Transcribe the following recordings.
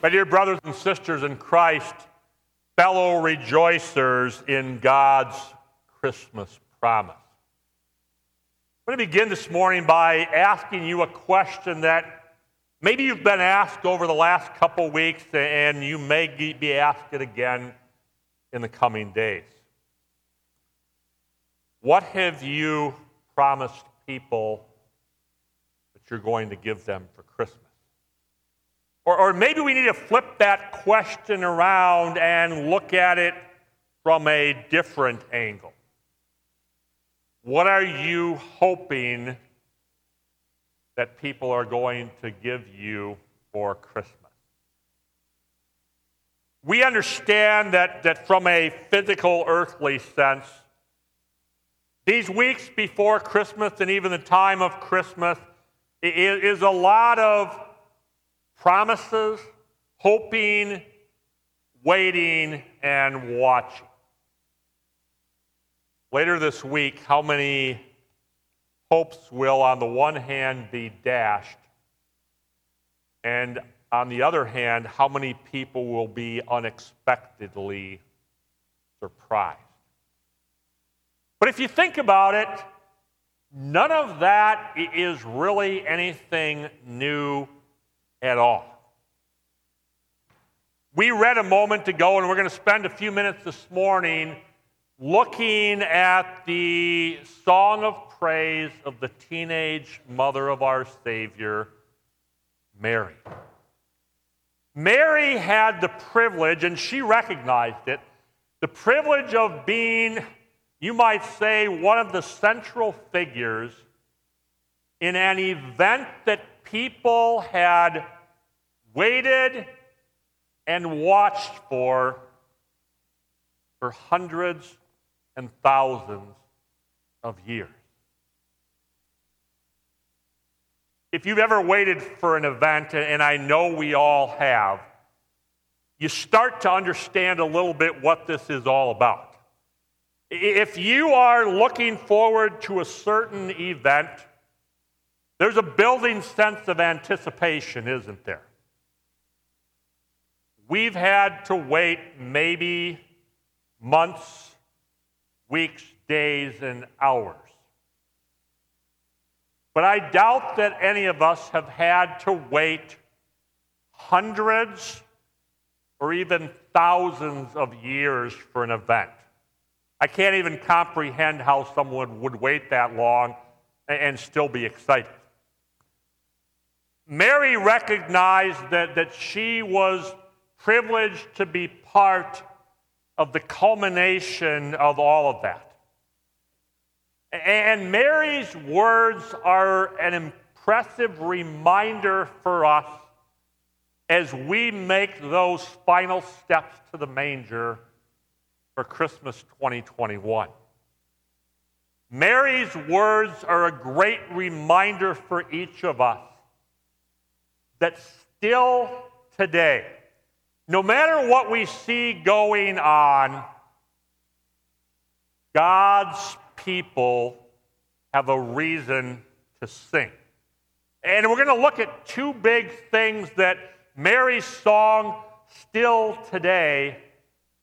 My dear brothers and sisters in Christ, fellow rejoicers in God's Christmas promise. I'm going to begin this morning by asking you a question that maybe you've been asked over the last couple weeks and you may be asked it again in the coming days. What have you promised people that you're going to give them for Christmas? Or, or maybe we need to flip that question around and look at it from a different angle. What are you hoping that people are going to give you for Christmas? We understand that, that from a physical, earthly sense, these weeks before Christmas and even the time of Christmas is a lot of promises, hoping, waiting, and watching. Later this week, how many hopes will, on the one hand, be dashed, and on the other hand, how many people will be unexpectedly surprised? But if you think about it, none of that is really anything new at all. We read a moment ago, and we're going to spend a few minutes this morning looking at the song of praise of the teenage mother of our Savior, Mary. Mary had the privilege, and she recognized it, the privilege of being, you might say, one of the central figures in an event that people had waited and watched for for hundreds and thousands of years. If you've ever waited for an event, and I know we all have, you start to understand a little bit what this is all about. If you are looking forward to a certain event, there's a building sense of anticipation, isn't there? We've had to wait maybe months, weeks, days, and hours. But I doubt that any of us have had to wait hundreds or even thousands of years for an event. I can't even comprehend how someone would wait that long and still be excited. Mary recognized that, that she was privileged to be part of the culmination of all of that. And Mary's words are an impressive reminder for us as we make those final steps to the manger for Christmas 2021. Mary's words are a great reminder for each of us that still today, no matter what we see going on, God's people have a reason to sing. And we're going to look at two big things that Mary's song still today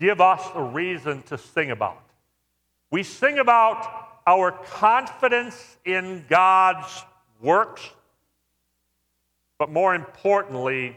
give us a reason to sing about. We sing about our confidence in God's works but more importantly,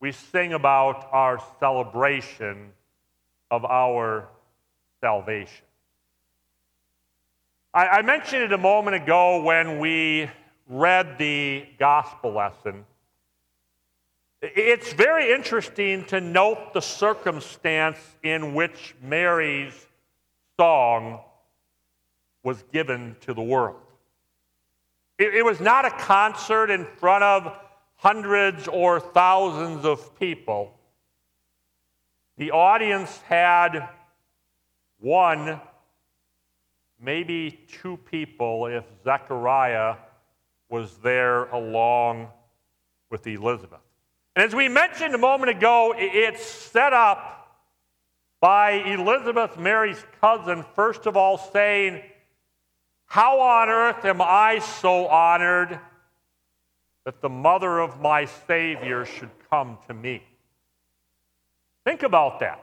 we sing about our celebration of our salvation. I, I, mentioned it a moment ago when we read the gospel lesson. It's very interesting to note the circumstance in which Mary's song was given to the world. It, it was not a concert in front of hundreds or thousands of people. The audience had one, maybe two people if Zechariah was there along with Elizabeth. And as we mentioned a moment ago, it's set up by Elizabeth, Mary's cousin, first of all saying, how on earth am I so honored that the mother of my Savior should come to me. Think about that.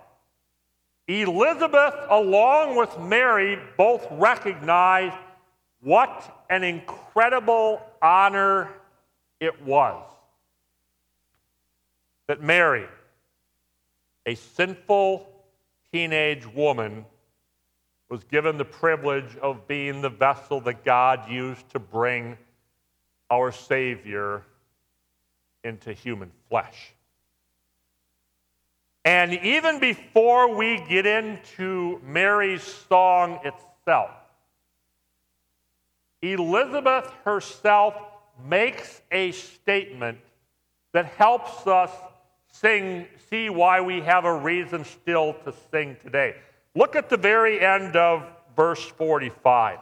Elizabeth, along with Mary, both recognized what an incredible honor it was that Mary, a sinful teenage woman, was given the privilege of being the vessel that God used to bring our Savior into human flesh. And even before we get into Mary's song itself, Elizabeth herself makes a statement that helps us sing, see why we have a reason still to sing today. Look at the very end of verse 45.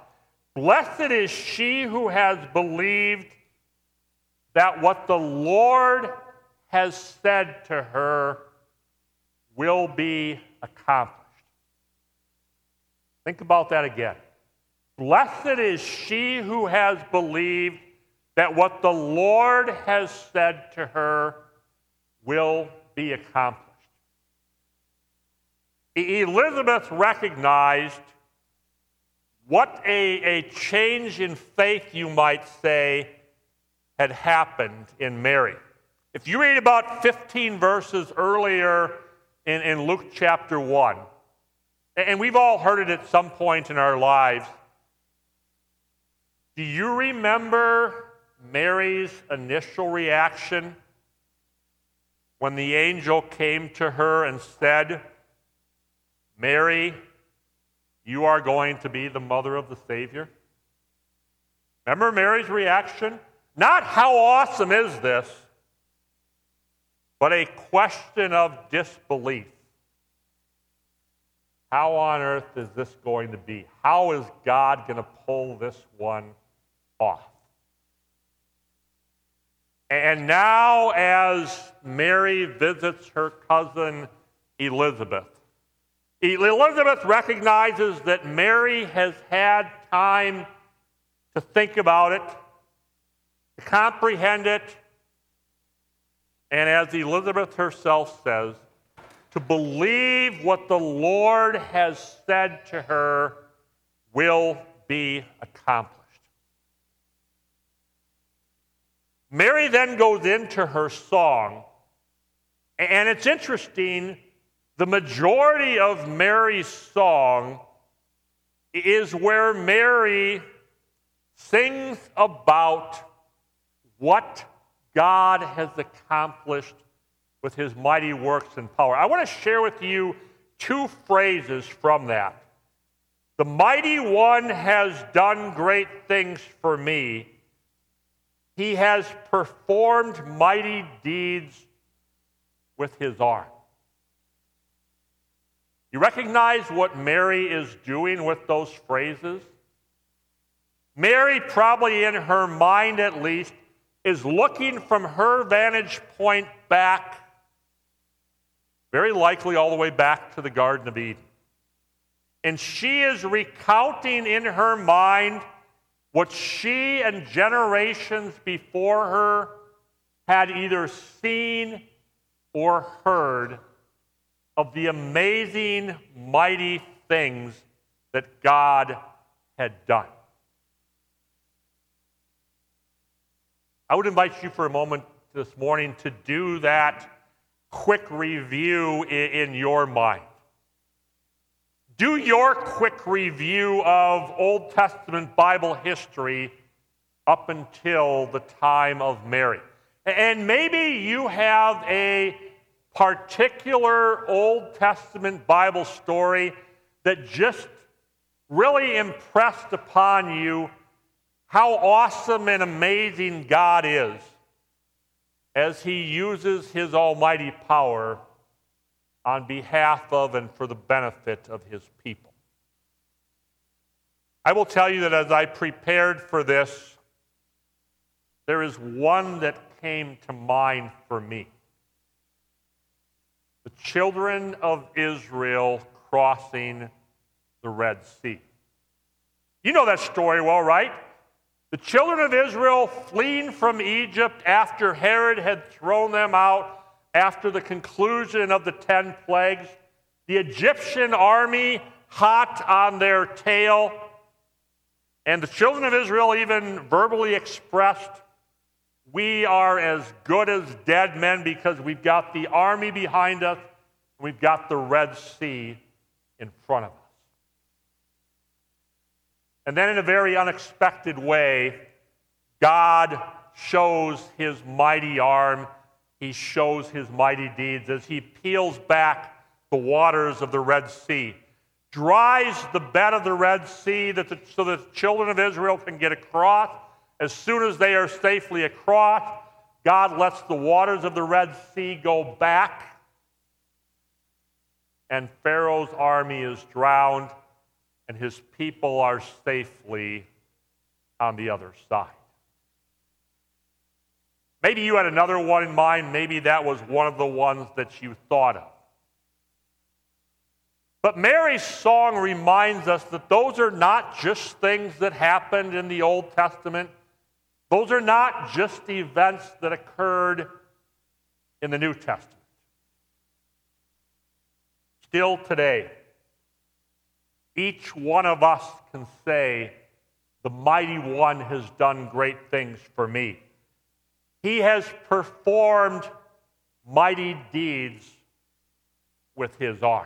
Blessed is she who has believed that what the Lord has said to her will be accomplished. Think about that again. Blessed is she who has believed that what the Lord has said to her will be accomplished. Elizabeth recognized what a, a change in faith, you might say, had happened in Mary. If you read about 15 verses earlier in, in Luke chapter 1, and we've all heard it at some point in our lives, do you remember Mary's initial reaction when the angel came to her and said, Mary, you are going to be the mother of the Savior? Remember Mary's reaction? Not how awesome is this, but a question of disbelief. How on earth is this going to be? How is God going to pull this one off? And now, as Mary visits her cousin Elizabeth, Elizabeth recognizes that Mary has had time to think about it, to comprehend it, and as Elizabeth herself says, to believe what the Lord has said to her will be accomplished. Mary then goes into her song, and it's interesting, the majority of Mary's song is where Mary sings about what God has accomplished with his mighty works and power. I want to share with you two phrases from that. The mighty one has done great things for me he has performed mighty deeds with his arm. You recognize what Mary is doing with those phrases? Mary, probably in her mind at least, is looking from her vantage point back, very likely all the way back to the Garden of Eden. And she is recounting in her mind what she and generations before her had either seen or heard of the amazing, mighty things that God had done. I would invite you for a moment this morning to do that quick review in, your mind. Do your quick review of Old Testament Bible history up until the time of Mary. And maybe you have a particular Old Testament Bible story that just really impressed upon you how awesome and amazing God is as He uses His almighty power on behalf of and for the benefit of his people. I will tell you that as I prepared for this, there is one that came to mind for me. The children of Israel crossing the Red Sea. You know that story well, right? The children of Israel fleeing from Egypt after Herod had thrown them out after the conclusion of the ten plagues, the Egyptian army hot on their tail, and the children of Israel even verbally expressed, We are as good as dead men because we've got the army behind us, we've got the Red Sea in front of us. And then, in a very unexpected way, God shows his mighty arm. He shows his mighty deeds as he peels back the waters of the Red Sea, dries the bed of the Red Sea that the, so that the children of Israel can get across. As soon as they are safely across, God lets the waters of the Red Sea go back, and Pharaoh's army is drowned and his people are safely on the other side. Maybe you had another one in mind. Maybe that was one of the ones that you thought of. But Mary's song reminds us that those are not just things that happened in the Old Testament. Those are not just events that occurred in the New Testament. Still today, each one of us can say, The mighty one has done great things for me. He has performed mighty deeds with his arm.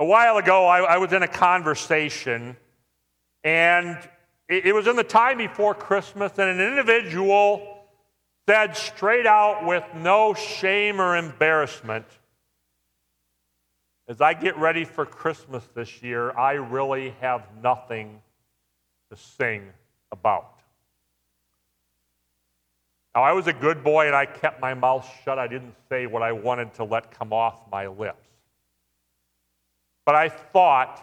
A while ago, I, I was in a conversation, and it, it was in the time before Christmas, and an individual said straight out with no shame or embarrassment, as I get ready for Christmas this year, I really have nothing to sing about. Now, I was a good boy and I kept my mouth shut. I didn't say what I wanted to let come off my lips. But I thought,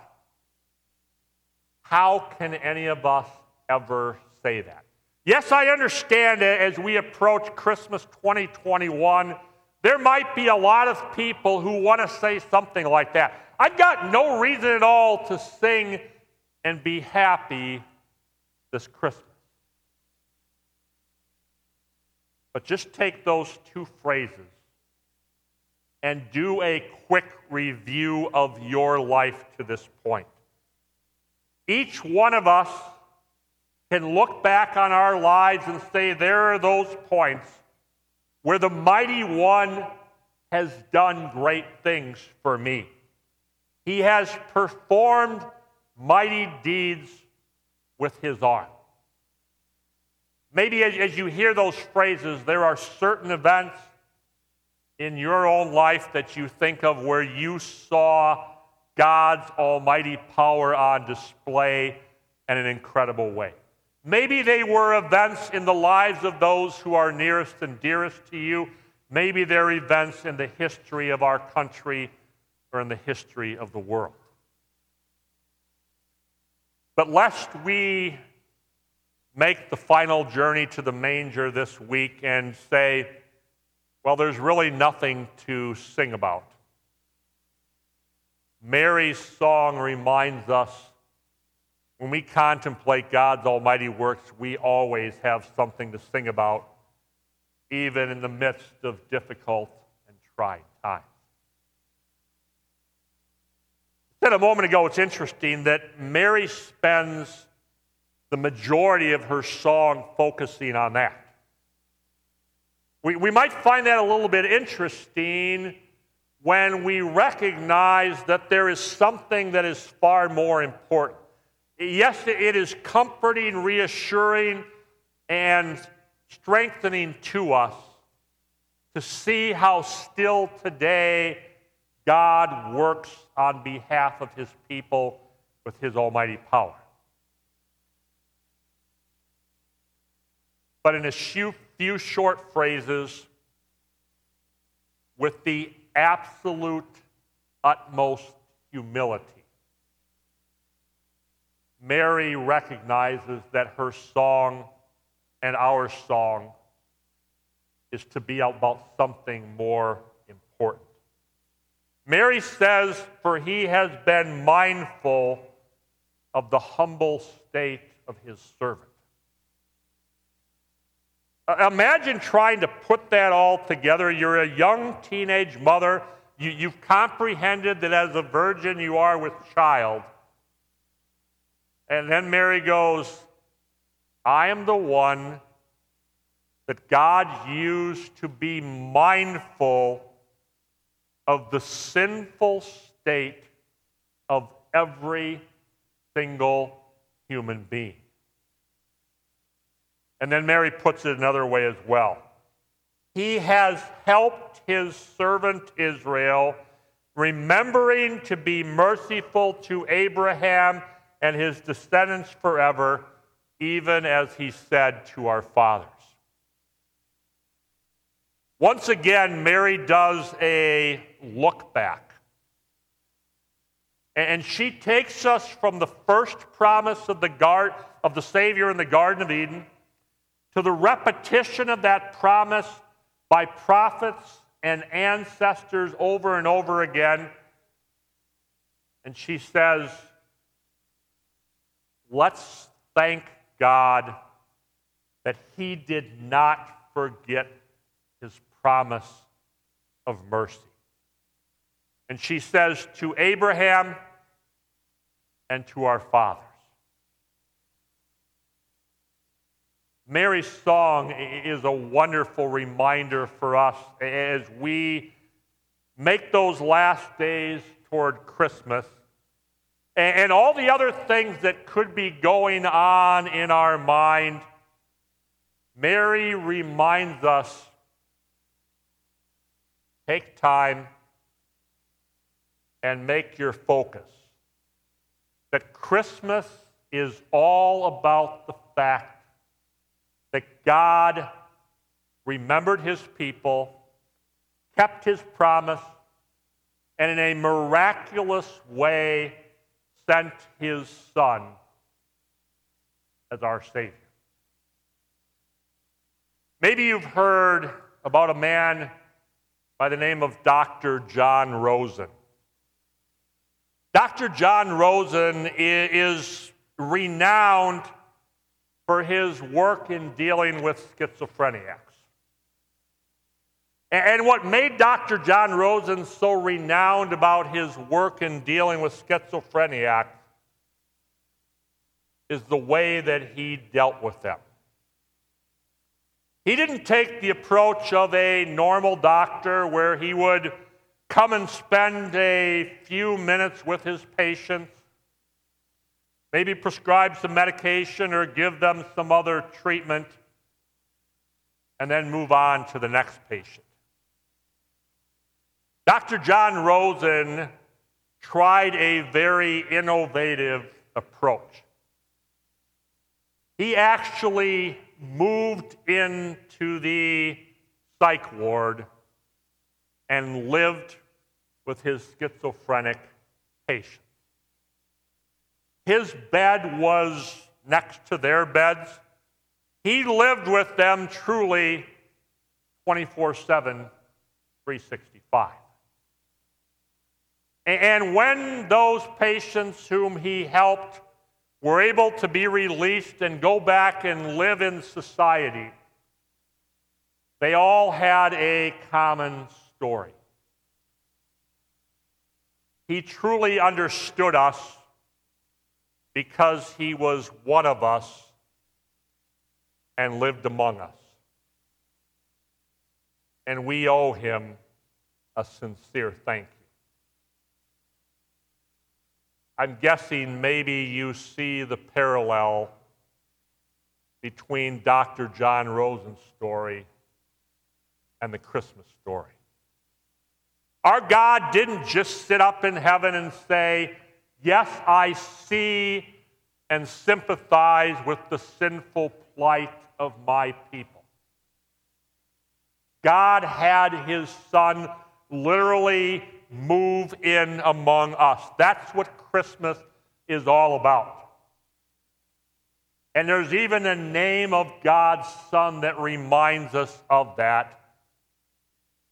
how can any of us ever say that? Yes, I understand as we approach Christmas 2021 there might be a lot of people who want to say something like that. I've got no reason at all to sing and be happy this Christmas. But just take those two phrases and do a quick review of your life to this point. Each one of us can look back on our lives and say, there are those points where the mighty one has done great things for me. He has performed mighty deeds with his arm. Maybe as, you hear those phrases, there are certain events in your own life that you think of where you saw God's almighty power on display in an incredible way. Maybe they were events in the lives of those who are nearest and dearest to you. Maybe they're events in the history of our country or in the history of the world. But lest we make the final journey to the manger this week and say, well, there's really nothing to sing about. Mary's song reminds us when we contemplate God's almighty works, we always have something to sing about, even in the midst of difficult and trying times. I said a moment ago, it's interesting that Mary spends the majority of her song focusing on that. We, we might find that a little bit interesting when we recognize that there is something that is far more important. Yes, it is comforting, reassuring, and strengthening to us to see how still today God works on behalf of his people with his almighty power. But in a few, short phrases, with the absolute utmost humility, Mary recognizes that her song and our song is to be about something more important. Mary says, For he has been mindful of the humble state of his servant. Uh, imagine trying to put that all together. You're a young teenage mother. You, you've comprehended that as a virgin you are with child. And then Mary goes, I am the one that God used to be mindful of the sinful state of every single human being. And then Mary puts it another way as well. He has helped his servant Israel, remembering to be merciful to Abraham and his descendants forever, even as he said to our fathers. Once again, Mary does a look back. And she takes us from the first promise of the, guard, of the Savior in the Garden of Eden to the repetition of that promise by prophets and ancestors over and over again. And she says, Let's thank God that He did not forget His promise of mercy. And she says to Abraham and to our fathers, Mary's song is a wonderful reminder for us as we make those last days toward Christmas and all the other things that could be going on in our mind. Mary reminds us take time and make your focus that Christmas is all about the fact that God remembered his people, kept his promise, and in a miraculous way sent his son as our Savior. Maybe you've heard about a man by the name of Dr. John Rosen. Dr. John Rosen is renowned for his work in dealing with schizophrenics. And what made Dr. John Rosen so renowned about his work in dealing with schizophrenics is the way that he dealt with them. He didn't take the approach of a normal doctor where he would come and spend a few minutes with his patients maybe prescribe some medication or give them some other treatment, and then move on to the next patient. Dr. John Rosen tried a very innovative approach. He actually moved into the psych ward and lived with his schizophrenic patients. His bed was next to their beds. He lived with them truly 24 7, 365. And when those patients whom he helped were able to be released and go back and live in society, they all had a common story. He truly understood us because he was one of us and lived among us. And we owe him a sincere thank you. I'm guessing maybe you see the parallel between Dr. John Rosen's story and the Christmas story. Our God didn't just sit up in heaven and say, Yes, I see and sympathize with the sinful plight of my people. God had his son literally move in among us. That's what Christmas is all about. And there's even a name of God's Son that reminds us of that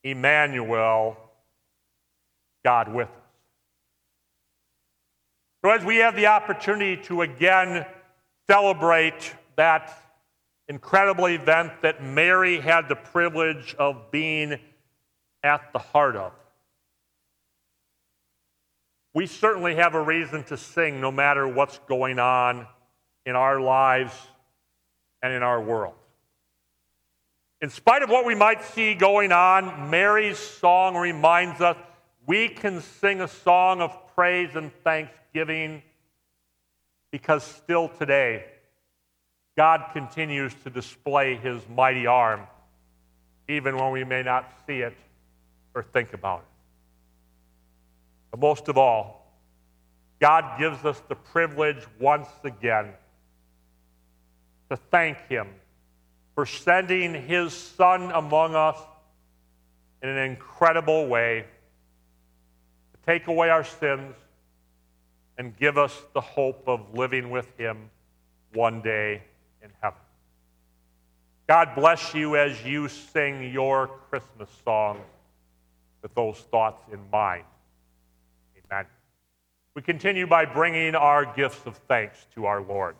Emmanuel, God with us. So, as we have the opportunity to again celebrate that incredible event that Mary had the privilege of being at the heart of. We certainly have a reason to sing no matter what's going on in our lives and in our world. In spite of what we might see going on, Mary's song reminds us we can sing a song of praise and thanksgiving because still today, God continues to display his mighty arm, even when we may not see it or think about it. But most of all, God gives us the privilege once again to thank him for sending his son among us in an incredible way to take away our sins and give us the hope of living with him one day in heaven. God bless you as you sing your Christmas song with those thoughts in mind. We continue by bringing our gifts of thanks to our Lord.